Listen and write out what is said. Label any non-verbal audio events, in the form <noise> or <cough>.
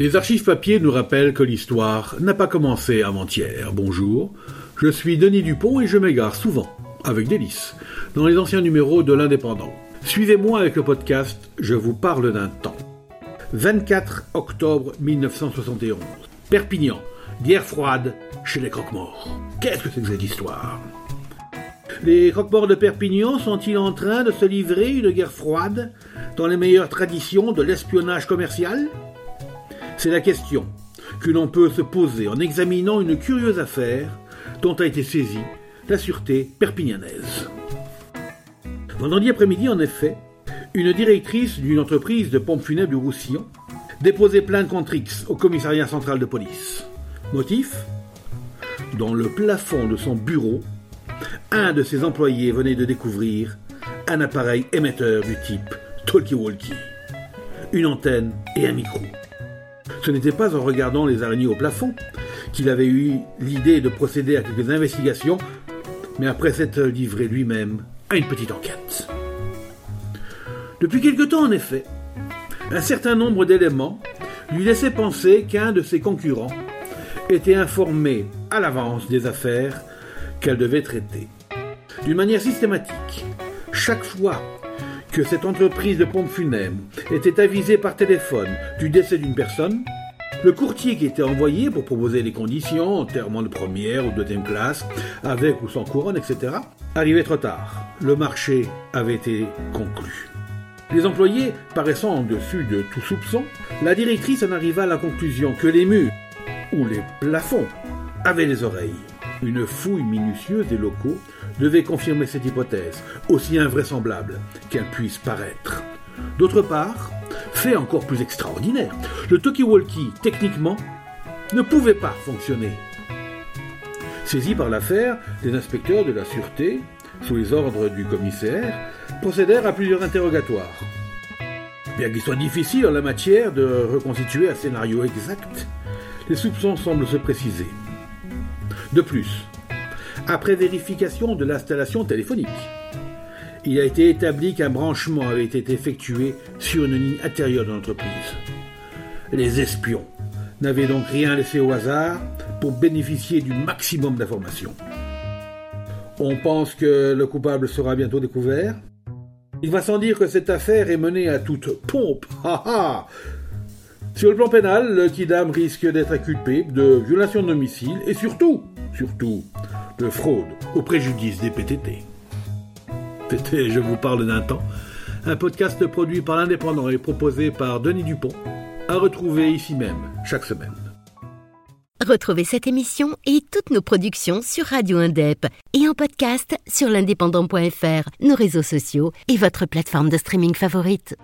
Les archives papier nous rappellent que l'histoire n'a pas commencé avant-hier. Bonjour, je suis Denis Dupont et je m'égare souvent, avec délice, dans les anciens numéros de l'Indépendant. Suivez-moi avec le podcast Je vous parle d'un temps. 24 octobre 1971. Perpignan, guerre froide chez les croque-morts. Qu'est-ce que c'est que cette histoire? Les croque-morts de Perpignan sont-ils en train de se livrer une guerre froide dans les meilleures traditions de l'espionnage commercial? C'est la question que l'on peut se poser en examinant une curieuse affaire dont a été saisie la sûreté perpignanaise. Vendredi après-midi, en effet, une directrice d'une entreprise de pompes funèbres du Roussillon déposait plainte contre X au commissariat central de police. Motif? Dans le plafond de son bureau, un de ses employés venait de découvrir un appareil émetteur du type talkie-walkie, une antenne et un micro. Ce n'était pas en regardant les araignées au plafond qu'il avait eu l'idée de procéder à quelques investigations, mais après s'être livré lui-même à une petite enquête. Depuis quelque temps, en effet, un certain nombre d'éléments lui laissaient penser qu'un de ses concurrents était informé à l'avance des affaires qu'elle devait traiter. D'une manière systématique, chaque fois que cette entreprise de pompes funèbres était avisée par téléphone du décès d'une personne, le courtier qui était envoyé pour proposer les conditions, enterrement de première ou deuxième classe, avec ou sans couronne, etc., arrivait trop tard. Le marché avait été conclu. Les employés paraissant en dessus de tout soupçon, la directrice en arriva à la conclusion que les murs ou les plafonds avaient des oreilles. Une fouille minutieuse des locaux devait confirmer cette hypothèse, aussi invraisemblable qu'elle puisse paraître. D'autre part, fait encore plus extraordinaire, le talkie-walkie, techniquement, ne pouvait pas fonctionner. Saisis par l'affaire, les inspecteurs de la sûreté, sous les ordres du commissaire, procédèrent à plusieurs interrogatoires. Bien qu'il soit difficile en la matière de reconstituer un scénario exact, les soupçons semblent se préciser. De plus, après vérification de l'installation téléphonique, il a été établi qu'un branchement avait été effectué sur une ligne intérieure de l'entreprise. Les espions n'avaient donc rien laissé au hasard pour bénéficier du maximum d'informations. On pense que le coupable sera bientôt découvert. Il va sans dire que cette affaire est menée à toute pompe. <laughs> Sur le plan pénal, le Kidam risque d'être inculpé de violation de domicile et surtout, surtout, de fraude au préjudice des PTT. Je vous parle d'un temps, un podcast produit par l'Indépendant et proposé par Denis Dupont, à retrouver ici même chaque semaine. Retrouvez cette émission et toutes nos productions sur Radio Indep et en podcast sur l'indépendant.fr, nos réseaux sociaux et votre plateforme de streaming favorite.